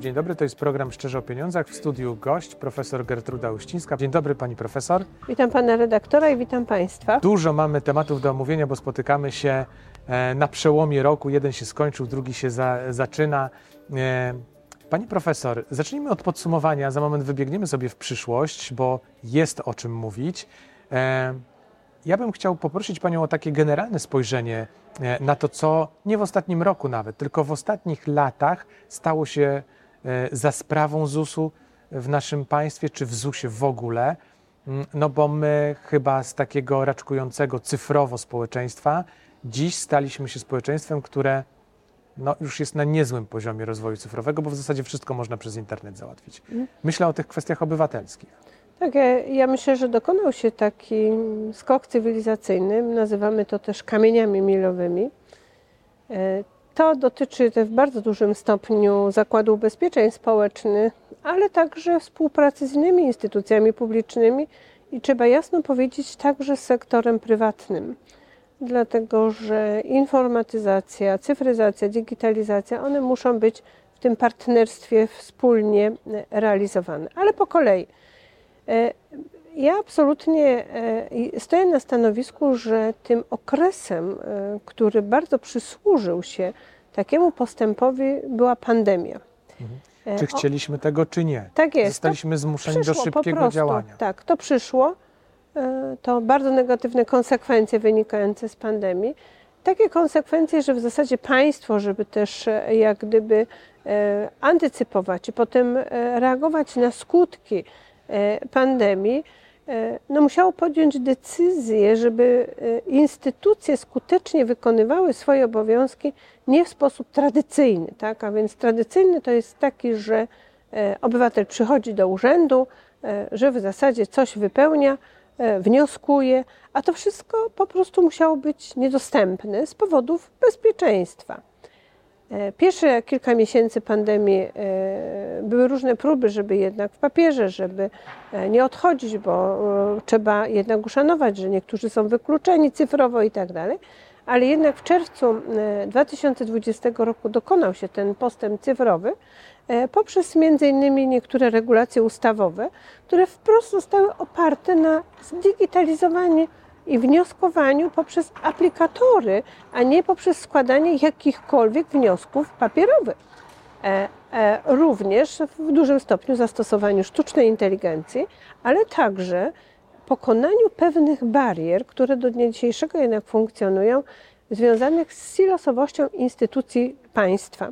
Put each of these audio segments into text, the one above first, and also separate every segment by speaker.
Speaker 1: Dzień Dobry. To jest program Szczerze o Pieniądzach. W studiu gość, profesor Gertruda Uścińska. Dzień dobry, pani profesor.
Speaker 2: Witam pana redaktora i witam państwa.
Speaker 1: Dużo mamy tematów do omówienia, bo spotykamy się e, na przełomie roku. Jeden się skończył, drugi się za, zaczyna. E, pani profesor, zacznijmy od podsumowania. Za moment wybiegniemy sobie w przyszłość, bo jest o czym mówić. E, ja bym chciał poprosić Panią o takie generalne spojrzenie na to, co nie w ostatnim roku nawet, tylko w ostatnich latach stało się za sprawą ZUS-u w naszym państwie, czy w ZUS-ie w ogóle. Mm, no bo my chyba z takiego raczkującego cyfrowo społeczeństwa dziś staliśmy się społeczeństwem, które no, już jest na niezłym poziomie rozwoju cyfrowego, bo w zasadzie wszystko można przez internet załatwić.
Speaker 2: Mhm.
Speaker 1: Myślę o tych kwestiach obywatelskich.
Speaker 2: Tak, ja, ja myślę, że dokonał się taki skok cywilizacyjny. Nazywamy to też kamieniami milowymi. E, To dotyczy w bardzo dużym stopniu Zakładu Ubezpieczeń Społecznych, ale także współpracy z innymi instytucjami publicznymi i trzeba jasno powiedzieć także z sektorem prywatnym. Dlatego, że informatyzacja, cyfryzacja, digitalizacja, one muszą być w tym partnerstwie wspólnie e, realizowane. Ale po kolei. Ja absolutnie e, stoję na stanowisku, że tym okresem, e, który bardzo przysłużył się takiemu postępowi, była pandemia. E,
Speaker 1: Czy
Speaker 2: o-
Speaker 1: chcieliśmy tego, czy nie?
Speaker 2: Tak jest.
Speaker 1: Zostaliśmy zmuszeni do szybkiego
Speaker 2: prostu.
Speaker 1: działania.
Speaker 2: Tak, to przyszło. To bardzo negatywne konsekwencje wynikające z pandemii. Takie konsekwencje, że w zasadzie państwo, żeby też jak gdyby antycypować i potem reagować na skutki pandemii, no musiało podjąć decyzję, żeby e, instytucje skutecznie wykonywały swoje obowiązki nie w sposób tradycyjny. Tak? A więc tradycyjny to jest taki, że e, obywatel przychodzi do urzędu, e, że w zasadzie coś wypełnia, e, wnioskuje, a to wszystko po prostu musiało być niedostępne z powodów bezpieczeństwa. E, Pierwsze kilka miesięcy pandemii e, były różne próby, żeby jednak w papierze, żeby e, nie odchodzić, bo trzeba jednak uszanować, że niektórzy są wykluczeni cyfrowo i tak dalej. Ale jednak w czerwcu e, 2020 roku dokonał się ten postęp cyfrowy poprzez innymi niektóre regulacje ustawowe, które wprost zostały oparte na zdigitalizowaniu i wnioskowaniu poprzez aplikatory, a nie poprzez składanie jakichkolwiek wniosków papierowych. E, e, również w dużym stopniu zastosowaniu sztucznej inteligencji, ale także pokonaniu pewnych barier, które do dnia dzisiejszego jednak funkcjonują, związanych z silosowością instytucji państwa.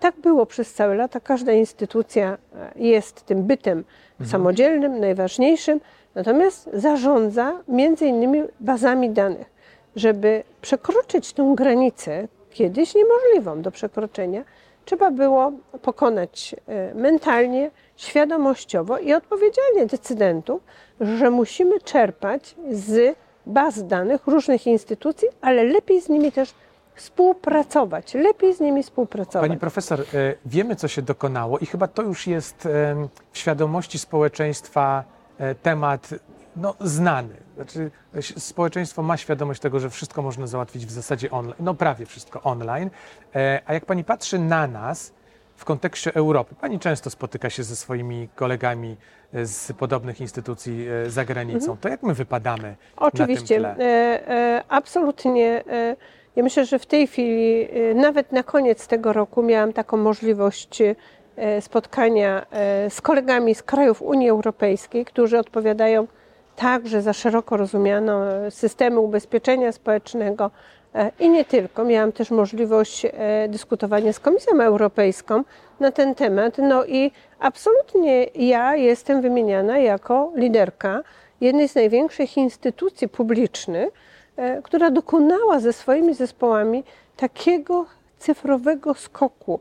Speaker 2: Tak było przez całe lata. Każda instytucja e, jest tym bytem samodzielnym, najważniejszym, natomiast zarządza między innymi bazami danych. Żeby przekroczyć tę granicę, kiedyś niemożliwą do przekroczenia, trzeba było pokonać e, mentalnie, świadomościowo i odpowiedzialnie decydentów, że musimy czerpać z baz danych różnych instytucji, ale lepiej z nimi też współpracować, lepiej z nimi współpracować.
Speaker 1: Pani profesor, e, wiemy, co się dokonało i chyba to już jest em, w świadomości społeczeństwa e, temat no, znany. Znaczy, e, społeczeństwo ma świadomość tego, że wszystko można załatwić w zasadzie online, no prawie wszystko online. E, A jak pani patrzy na nas w kontekście Europy, pani często spotyka się ze swoimi kolegami e, z podobnych instytucji e, za granicą, to jak my wypadamy
Speaker 2: Oczywiście,
Speaker 1: na tym tle?
Speaker 2: e, e, absolutnie. Ja myślę, że w tej chwili, e, nawet na koniec tego roku, miałam taką możliwość e, spotkania e, z kolegami z krajów Unii Europejskiej, którzy odpowiadają także za szeroko rozumiano systemy ubezpieczenia społecznego e, i nie tylko. Miałam też możliwość dyskutowania z Komisją Europejską na ten temat. No i absolutnie ja jestem wymieniana jako liderka jednej z największych instytucji publicznych, która dokonała ze swoimi zespołami takiego cyfrowego skoku.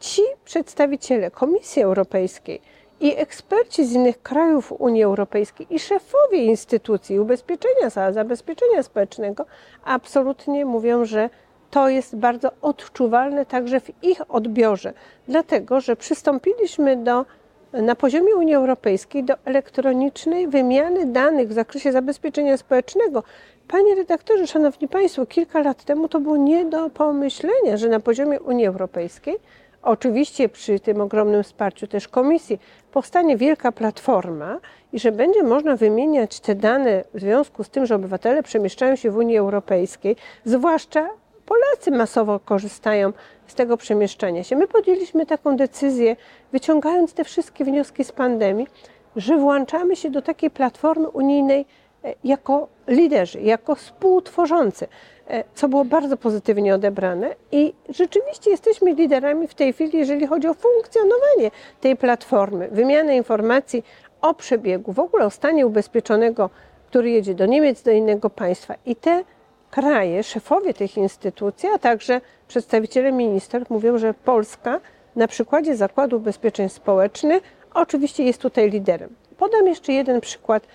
Speaker 2: Ci przedstawiciele Komisji Europejskiej i eksperci z innych krajów Unii Europejskiej i szefowie instytucji ubezpieczenia, za- zabezpieczenia społecznego absolutnie mówią, że to jest bardzo odczuwalne także w ich odbiorze, dlatego że przystąpiliśmy do na poziomie Unii Europejskiej do elektronicznej wymiany danych w zakresie zabezpieczenia społecznego. Panie redaktorze, szanowni państwo, kilka lat temu to było nie do pomyślenia, że na poziomie Unii Europejskiej oczywiście przy tym ogromnym wsparciu też komisji, powstanie wielka platforma i że będzie można wymieniać te dane w związku z tym, że obywatele przemieszczają się w Unii Europejskiej, zwłaszcza Polacy masowo korzystają z tego przemieszczania się. My podjęliśmy taką decyzję, wyciągając te wszystkie wnioski z pandemii, że włączamy się do takiej platformy unijnej jako liderzy, jako współtworzący, e, co było bardzo pozytywnie odebrane i rzeczywiście jesteśmy liderami w tej chwili, jeżeli chodzi o funkcjonowanie tej platformy, wymianę informacji o przebiegu, w ogóle o stanie ubezpieczonego, który jedzie do Niemiec, do innego państwa. I te kraje, szefowie tych instytucji, a także przedstawiciele ministerstw mówią, że Polska na przykładzie Zakładu Ubezpieczeń Społecznych oczywiście jest tutaj liderem. Podam jeszcze jeden przykład, e,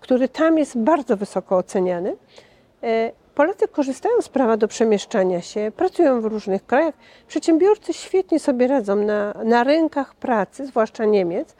Speaker 2: który tam jest bardzo wysoko oceniany. E, Polacy korzystają z prawa do przemieszczania się, pracują w różnych krajach. Przedsiębiorcy świetnie sobie radzą na, na rynkach pracy, zwłaszcza Niemiec.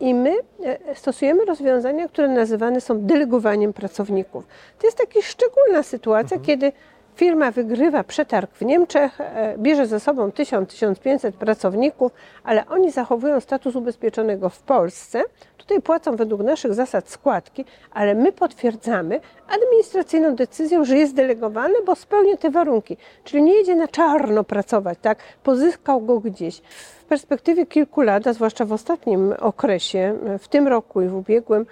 Speaker 2: I my e, stosujemy rozwiązania, które nazywane są delegowaniem pracowników. To jest taka szczególna sytuacja, mhm. kiedy firma wygrywa przetarg w Niemczech, e, bierze ze sobą 1000-1500 pracowników, ale oni zachowują status ubezpieczonego w Polsce. Tutaj płacą według naszych zasad składki, ale my potwierdzamy administracyjną decyzją, że jest delegowany, bo spełnia te warunki. Czyli nie jedzie na czarno pracować, tak? Pozyskał go gdzieś. W perspektywie kilku lat, a zwłaszcza w ostatnim okresie, w tym roku i w ubiegłym,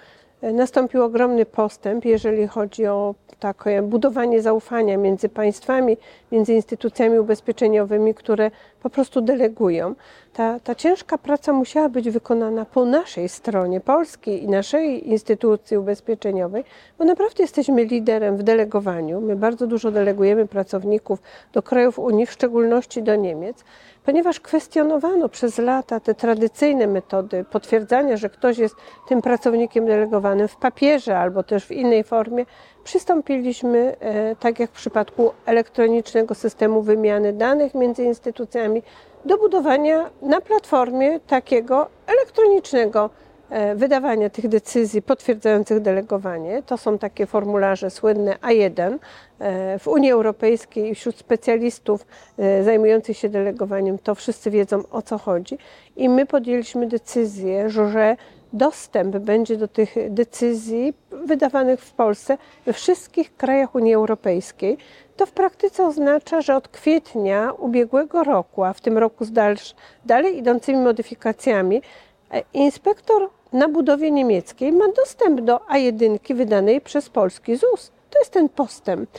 Speaker 2: nastąpił ogromny postęp, jeżeli chodzi o takie budowanie zaufania między państwami, między instytucjami ubezpieczeniowymi, które po prostu delegują. Ta, ta ciężka praca musiała być wykonana po naszej stronie, polskiej i naszej instytucji ubezpieczeniowej, bo naprawdę jesteśmy liderem w delegowaniu. My bardzo dużo delegujemy pracowników do krajów Unii, w szczególności do Niemiec, ponieważ kwestionowano przez lata te tradycyjne metody potwierdzania, że ktoś jest tym pracownikiem delegowanym w papierze albo też w innej formie, przystąpiliśmy, e, tak jak w przypadku elektronicznego systemu wymiany danych między instytucjami, do budowania na platformie takiego elektronicznego wydawania tych decyzji potwierdzających delegowanie. To są takie formularze słynne A1. E, w Unii Europejskiej wśród specjalistów zajmujących się delegowaniem to wszyscy wiedzą o co chodzi. I my podjęliśmy decyzję, że dostęp będzie do tych decyzji wydawanych w Polsce we wszystkich krajach Unii Europejskiej, to w praktyce oznacza, że od kwietnia ubiegłego roku, a w tym roku z dalej idącymi modyfikacjami, e, inspektor na budowie niemieckiej ma dostęp do A1 wydanej przez polski ZUS. To jest ten postęp.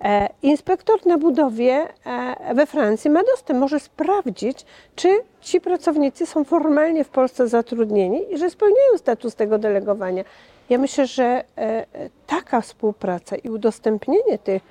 Speaker 2: E, inspektor na budowie e, we Francji ma dostęp, może sprawdzić, czy ci pracownicy są formalnie w Polsce zatrudnieni i że spełniają status tego delegowania. Ja myślę, że e, taka współpraca i udostępnienie tych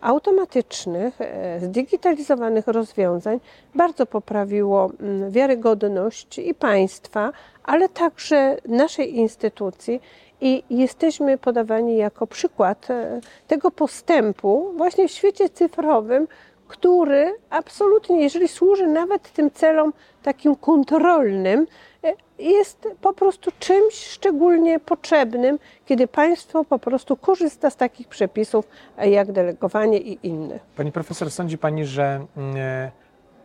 Speaker 2: automatycznych, zdigitalizowanych rozwiązań bardzo poprawiło mm, wiarygodność i państwa, ale także naszej instytucji i jesteśmy podawani jako przykład e, tego postępu właśnie w świecie cyfrowym, który absolutnie, jeżeli służy nawet tym celom takim kontrolnym, e, jest po prostu czymś szczególnie potrzebnym, kiedy państwo po prostu korzysta z takich przepisów e, jak delegowanie i inne.
Speaker 1: Pani profesor, sądzi Pani, że mm,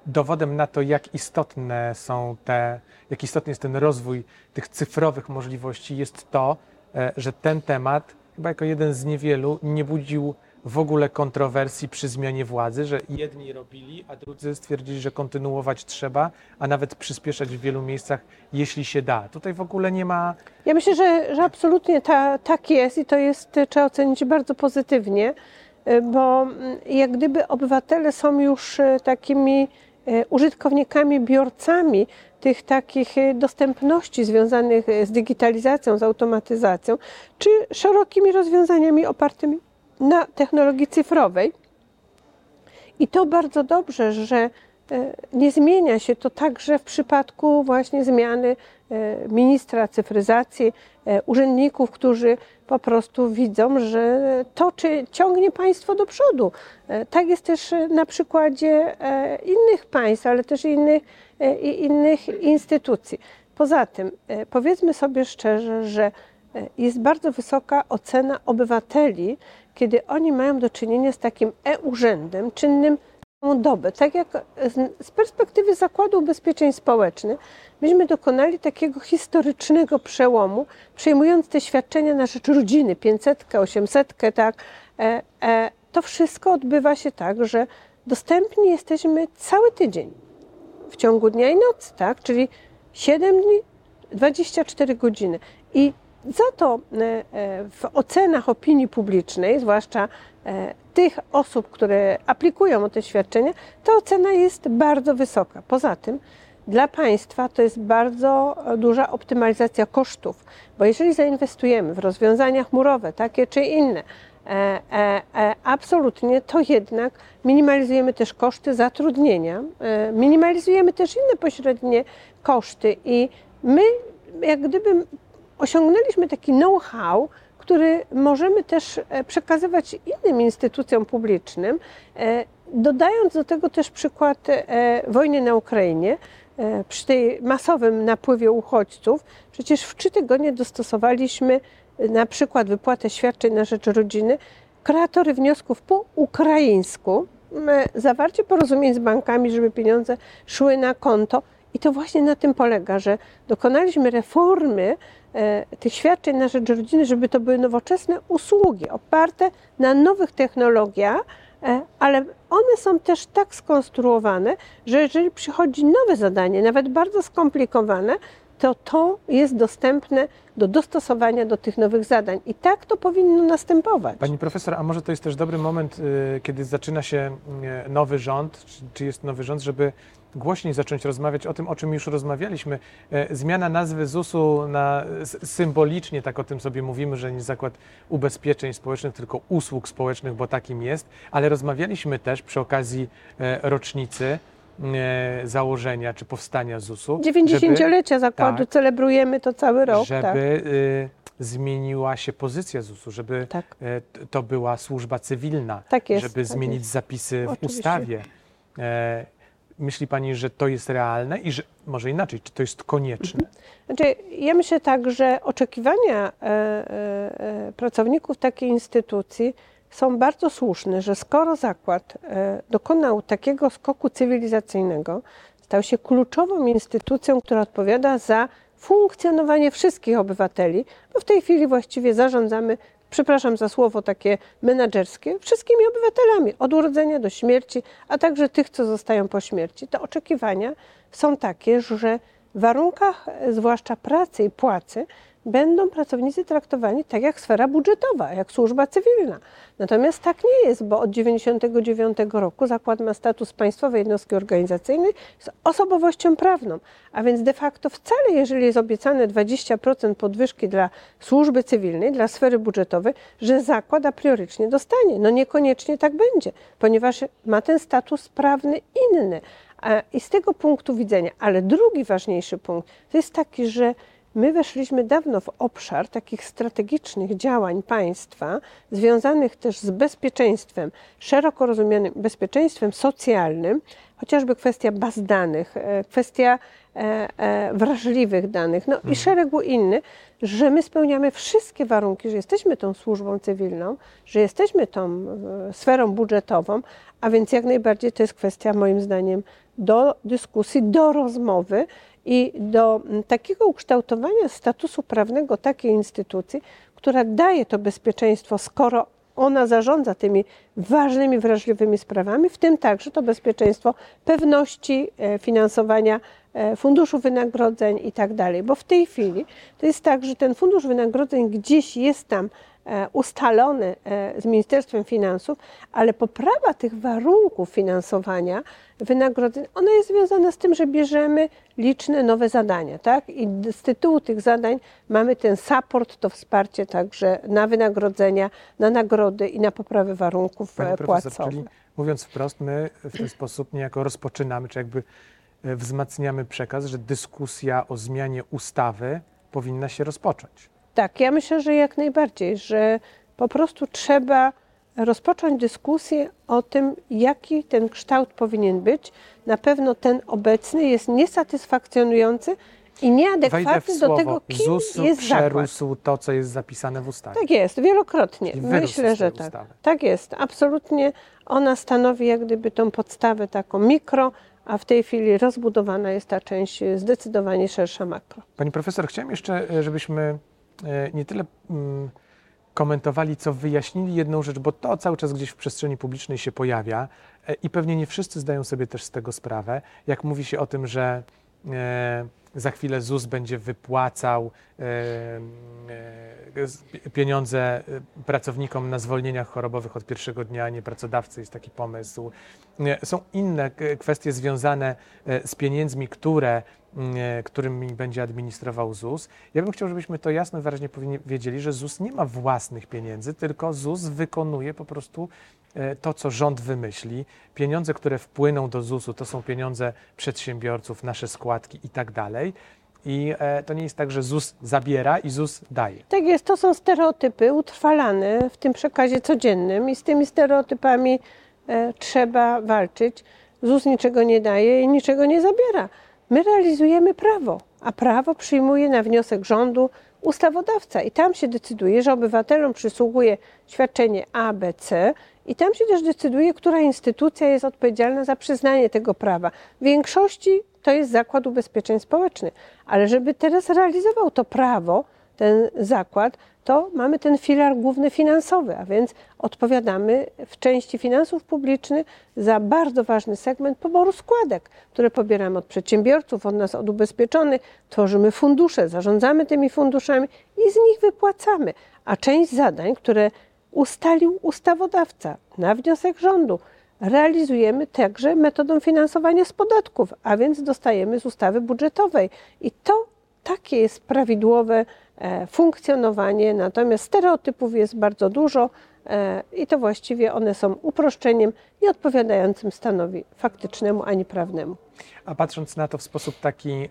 Speaker 1: dowodem na to, jak istotne są te, jak istotny jest ten rozwój tych cyfrowych możliwości, jest to, E, że ten temat, chyba jako jeden z niewielu, nie budził w ogóle kontrowersji przy zmianie władzy, że jedni robili, a drudzy stwierdzili, że kontynuować trzeba, a nawet przyspieszać w wielu miejscach, jeśli się da. Tutaj w ogóle nie ma.
Speaker 2: Ja myślę, że, że absolutnie ta, tak jest i to jest, trzeba ocenić bardzo pozytywnie, e, bo mm, jak gdyby obywatele są już e, takimi użytkownikami, biorcami tych takich y, dostępności związanych y, z digitalizacją, z automatyzacją, czy szerokimi rozwiązaniami opartymi na technologii cyfrowej. I to bardzo dobrze, że E, nie zmienia się to także w przypadku właśnie zmiany e, ministra cyfryzacji, e, urzędników, którzy po prostu widzą, że to czy ciągnie państwo do przodu. Tak jest też na przykładzie innych państw, ale też innych, innych instytucji. Poza tym, powiedzmy sobie szczerze, że jest bardzo wysoka ocena obywateli, kiedy oni mają do czynienia z takim e-urzędem, czynnym dobę. Tak jak z, z perspektywy Zakładu Ubezpieczeń Społecznych, myśmy dokonali takiego historycznego przełomu, przejmując te świadczenia na rzecz rodziny, 500, 800, tak. E, e, to wszystko odbywa się tak, że dostępni jesteśmy cały tydzień w ciągu dnia i nocy, tak? Czyli 7 dni, 24 godziny. I za to e, e, w ocenach opinii publicznej, zwłaszcza e, tych osób, które aplikują o te świadczenia, ta ocena jest bardzo wysoka. Poza tym dla państwa to jest bardzo duża optymalizacja kosztów, bo jeżeli zainwestujemy w rozwiązania chmurowe, takie czy inne, absolutnie, to jednak minimalizujemy też koszty zatrudnienia, minimalizujemy też inne pośrednie koszty i my jak gdyby osiągnęliśmy taki know-how, który możemy też przekazywać innym instytucjom publicznym, dodając do tego też przykład wojny na Ukrainie. Przy tej masowym napływie uchodźców, przecież w trzy tygodnie dostosowaliśmy na przykład wypłatę świadczeń na rzecz rodziny, kreatory wniosków po ukraińsku, zawarcie porozumień z bankami, żeby pieniądze szły na konto. I to właśnie na tym polega, że dokonaliśmy reformy e, tych świadczeń na rzecz rodziny, żeby to były nowoczesne usługi oparte na nowych technologiach, e, ale one są też tak skonstruowane, że jeżeli przychodzi nowe zadanie, nawet bardzo skomplikowane, to to jest dostępne do dostosowania do tych nowych zadań. I tak to powinno następować.
Speaker 1: Pani profesor, a może to jest też dobry moment, y, kiedy zaczyna się y, nowy rząd, czy jest nowy rząd, żeby głośniej zacząć rozmawiać o tym, o czym już rozmawialiśmy. E, zmiana nazwy ZUS-u na, symbolicznie, tak o tym sobie mówimy, że nie zakład ubezpieczeń społecznych, tylko usług społecznych, bo takim jest, ale rozmawialiśmy też przy okazji rocznicy założenia czy powstania ZUS-u.
Speaker 2: 90-lecia zakładu tak, celebrujemy to cały rok.
Speaker 1: Żeby
Speaker 2: tak.
Speaker 1: Y, zmieniła się pozycja ZUS-u, żeby tak. E, to była służba cywilna,
Speaker 2: tak jest,
Speaker 1: żeby
Speaker 2: tak
Speaker 1: zmienić
Speaker 2: jest.
Speaker 1: zapisy w Oczywiście. ustawie. E, myśli Pani, że to jest realne i że może inaczej, czy to jest konieczne? Mhm.
Speaker 2: Znaczy, ja myślę tak, że oczekiwania e, e, pracowników takiej instytucji są bardzo słuszne, że skoro zakład e, dokonał takiego skoku cywilizacyjnego, stał się kluczową instytucją, która odpowiada za funkcjonowanie wszystkich obywateli, bo w tej chwili właściwie zarządzamy, przepraszam za słowo takie menedżerskie, wszystkimi obywatelami, od urodzenia do śmierci, a także tych, co zostają po śmierci. Te oczekiwania są takie, że w warunkach e, zwłaszcza pracy i płacy będą pracownicy traktowani tak jak sfera budżetowa, jak służba cywilna. Natomiast tak nie jest, bo od 1999 roku zakład ma status państwowej jednostki organizacyjnej z osobowością prawną, a więc de facto wcale, jeżeli jest obiecane 20% podwyżki dla służby cywilnej, dla sfery budżetowej, że zakład a priorycznie dostanie. No niekoniecznie tak będzie, ponieważ ma ten status prawny inny. I z tego punktu widzenia, ale drugi ważniejszy punkt to jest taki, że My weszliśmy dawno w obszar takich strategicznych działań państwa, związanych też z bezpieczeństwem, szeroko rozumianym bezpieczeństwem socjalnym, chociażby kwestia baz danych, e, kwestia e, e, wrażliwych danych, no i mhm. szeregu innych, że my spełniamy wszystkie warunki, że jesteśmy tą służbą cywilną, że jesteśmy tą sferą budżetową, a więc jak najbardziej to jest kwestia moim zdaniem do dyskusji, do rozmowy i do takiego ukształtowania statusu prawnego takiej instytucji, która daje to bezpieczeństwo, skoro ona zarządza tymi ważnymi, wrażliwymi sprawami, w tym także to bezpieczeństwo pewności e, finansowania e, funduszu wynagrodzeń i tak dalej. Bo w tej chwili to jest tak, że ten fundusz wynagrodzeń gdzieś jest tam ustalony e, z Ministerstwem Finansów, ale poprawa tych warunków finansowania wynagrodzeń, ona jest związana z tym, że bierzemy liczne nowe zadania, tak? I z tytułu tych zadań mamy ten support, to wsparcie także na wynagrodzenia, na nagrody i na poprawę warunków
Speaker 1: Pani
Speaker 2: e, płacowych.
Speaker 1: Czyli mówiąc wprost, my w ten sposób niejako rozpoczynamy, czy jakby wzmacniamy przekaz, że dyskusja o zmianie ustawy powinna się rozpocząć.
Speaker 2: Tak, ja myślę, że jak najbardziej, że po prostu trzeba rozpocząć dyskusję o tym, jaki ten kształt powinien być. Na pewno ten obecny jest niesatysfakcjonujący I nieadekwatny do tego, kim
Speaker 1: ZUS
Speaker 2: jest zakład.
Speaker 1: przerósł to, co jest zapisane w ustawie.
Speaker 2: Tak jest, wielokrotnie. Myślę, że tak.
Speaker 1: ustawy.
Speaker 2: Tak jest, absolutnie. Ona stanowi jak gdyby tą podstawę taką mikro, a w tej chwili rozbudowana jest ta część zdecydowanie szersza makro.
Speaker 1: Pani profesor, chciałem jeszcze, e, żebyśmy nie tyle mm, komentowali, co wyjaśnili jedną rzecz, bo to cały czas gdzieś w przestrzeni publicznej się pojawia e, i pewnie nie wszyscy zdają sobie też z tego sprawę. Jak mówi się o tym, że e, za chwilę ZUS będzie wypłacał e, e, pieniądze e, pracownikom na zwolnieniach chorobowych od pierwszego dnia, a nie pracodawcy, jest taki pomysł. E, Są inne kwestie związane e, z pieniędzmi, które, e, którymi będzie administrował ZUS. Ja bym chciał, żebyśmy to jasno i wyraźnie wiedzieli, że ZUS nie ma własnych pieniędzy, tylko ZUS wykonuje po prostu e, to, co rząd wymyśli. Pieniądze, które wpłyną do ZUS-u, to są pieniądze przedsiębiorców, nasze składki i tak dalej. I e, to nie jest tak, że ZUS zabiera i ZUS daje.
Speaker 2: Tak jest, to są stereotypy utrwalane w tym przekazie codziennym i z tymi stereotypami e, trzeba walczyć. ZUS niczego nie daje i niczego nie zabiera. My realizujemy prawo, a prawo przyjmuje na wniosek rządu ustawodawca i tam się decyduje, że obywatelom przysługuje świadczenie A, B, C i tam się też decyduje, która instytucja jest odpowiedzialna za przyznanie tego prawa. W większości to jest Zakład Ubezpieczeń Społecznych, ale żeby teraz realizował to prawo, ten zakład, to mamy ten filar główny finansowy, a więc odpowiadamy w części finansów publicznych za bardzo ważny segment poboru składek, które pobieramy od przedsiębiorców, od nas, od ubezpieczonych, tworzymy fundusze, zarządzamy tymi funduszami i z nich wypłacamy. A część zadań, które ustalił ustawodawca na wniosek rządu, realizujemy także metodą finansowania z podatków, a więc dostajemy z ustawy budżetowej. I to takie jest prawidłowe funkcjonowanie, natomiast stereotypów jest bardzo dużo. e, i to właściwie one są uproszczeniem nie odpowiadającym stanowi faktycznemu ani prawnemu.
Speaker 1: A patrząc na to w sposób taki e,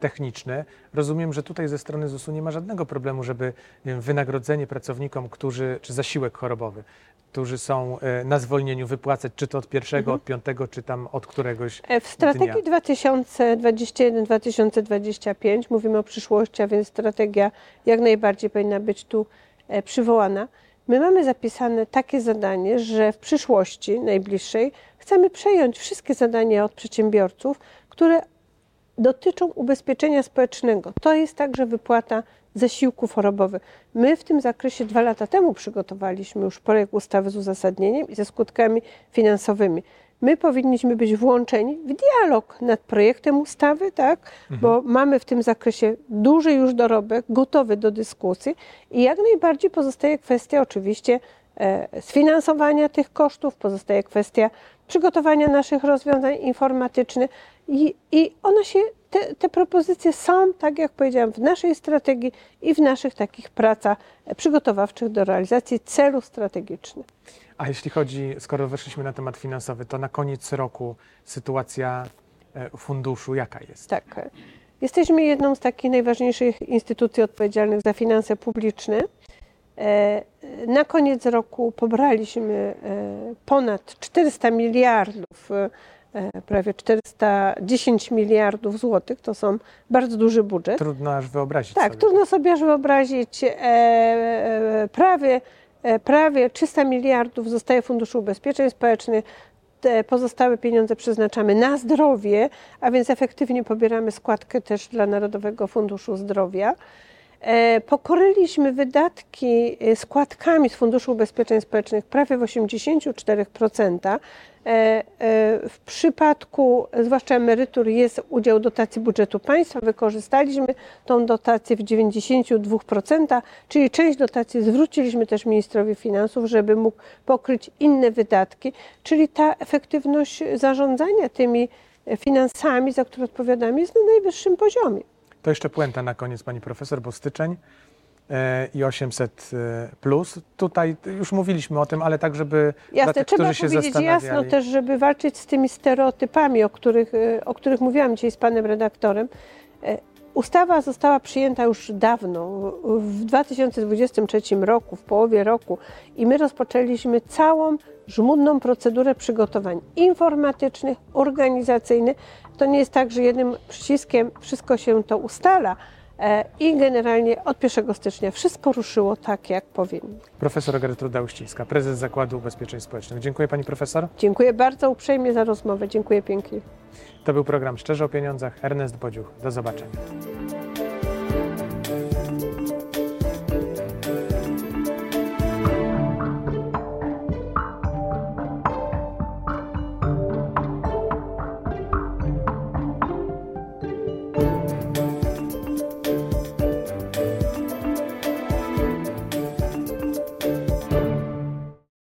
Speaker 1: techniczny, rozumiem, że tutaj ze strony ZUS-u nie ma żadnego problemu, żeby wiem, wynagrodzenie pracownikom, którzy, czy zasiłek chorobowy, którzy są e, na zwolnieniu wypłacać, czy to od pierwszego, od piątego, czy tam od któregoś
Speaker 2: E, W strategii
Speaker 1: dnia.
Speaker 2: 2021-2025 mówimy o przyszłości, a więc strategia jak najbardziej powinna być tu przywołana. My mamy zapisane takie zadanie, że w przyszłości najbliższej chcemy przejąć wszystkie zadania od przedsiębiorców, które dotyczą ubezpieczenia społecznego. To jest także wypłata zasiłków chorobowych. My w tym zakresie dwa lata temu przygotowaliśmy już projekt ustawy z uzasadnieniem i ze skutkami finansowymi. My powinniśmy być włączeni w dialog nad projektem ustawy, tak? bo mamy w tym zakresie duży już dorobek, gotowy do dyskusji i jak najbardziej pozostaje kwestia oczywiście e, sfinansowania tych kosztów, pozostaje kwestia przygotowania naszych rozwiązań informatycznych i, i one się, te, te propozycje są, tak jak powiedziałam, w naszej strategii i w naszych takich pracach przygotowawczych do realizacji celów strategicznych.
Speaker 1: A jeśli chodzi, skoro weszliśmy na temat finansowy, to na koniec roku sytuacja e, funduszu jaka jest?
Speaker 2: Tak. Jesteśmy jedną z takich najważniejszych instytucji odpowiedzialnych za finanse publiczne. E, Na koniec roku pobraliśmy e, ponad 400 miliardów, prawie 410 miliardów złotych. To są bardzo duży budżet.
Speaker 1: Trudno aż wyobrazić
Speaker 2: Tak,
Speaker 1: sobie.
Speaker 2: trudno sobie aż wyobrazić. Prawie, prawie 300 miliardów zostaje Funduszu Ubezpieczeń Społecznych. Pozostałe pieniądze przeznaczamy na zdrowie, a więc efektywnie pobieramy składkę też dla Narodowego Funduszu Zdrowia. E, Pokryliśmy wydatki e, składkami z Funduszu Ubezpieczeń Społecznych prawie w 84%. E, W przypadku zwłaszcza emerytur jest udział dotacji budżetu państwa. Wykorzystaliśmy tą dotację w 92%, czyli część dotacji zwróciliśmy też ministrowi finansów, żeby mógł pokryć inne wydatki, czyli ta efektywność zarządzania tymi finansami, za które odpowiadamy, jest na najwyższym poziomie.
Speaker 1: To jeszcze puenta na koniec, pani profesor, bo styczeń e, i 800 e, plus. Tutaj już mówiliśmy o tym, ale tak, żeby dla
Speaker 2: Jasne,
Speaker 1: tych,
Speaker 2: trzeba
Speaker 1: którzy się
Speaker 2: powiedzieć
Speaker 1: zastanawiali.
Speaker 2: jasno też, żeby walczyć z tymi stereotypami, o których, e, o których mówiłam dzisiaj z panem redaktorem. Ustawa została przyjęta już dawno, w 2023 roku, w połowie roku, i my rozpoczęliśmy całą żmudną procedurę przygotowań informatycznych, organizacyjnych. To nie jest tak, że jednym przyciskiem wszystko się to ustala. E, I generalnie od 1 stycznia wszystko ruszyło tak, jak powinno.
Speaker 1: Profesor Gertruda Uścińska, prezes Zakładu Ubezpieczeń Społecznych. Dziękuję pani profesor.
Speaker 2: Dziękuję bardzo uprzejmie za rozmowę. Dziękuję pięknie.
Speaker 1: To był program Szczerze o Pieniądzach. Ernest Bodziuch. Do zobaczenia.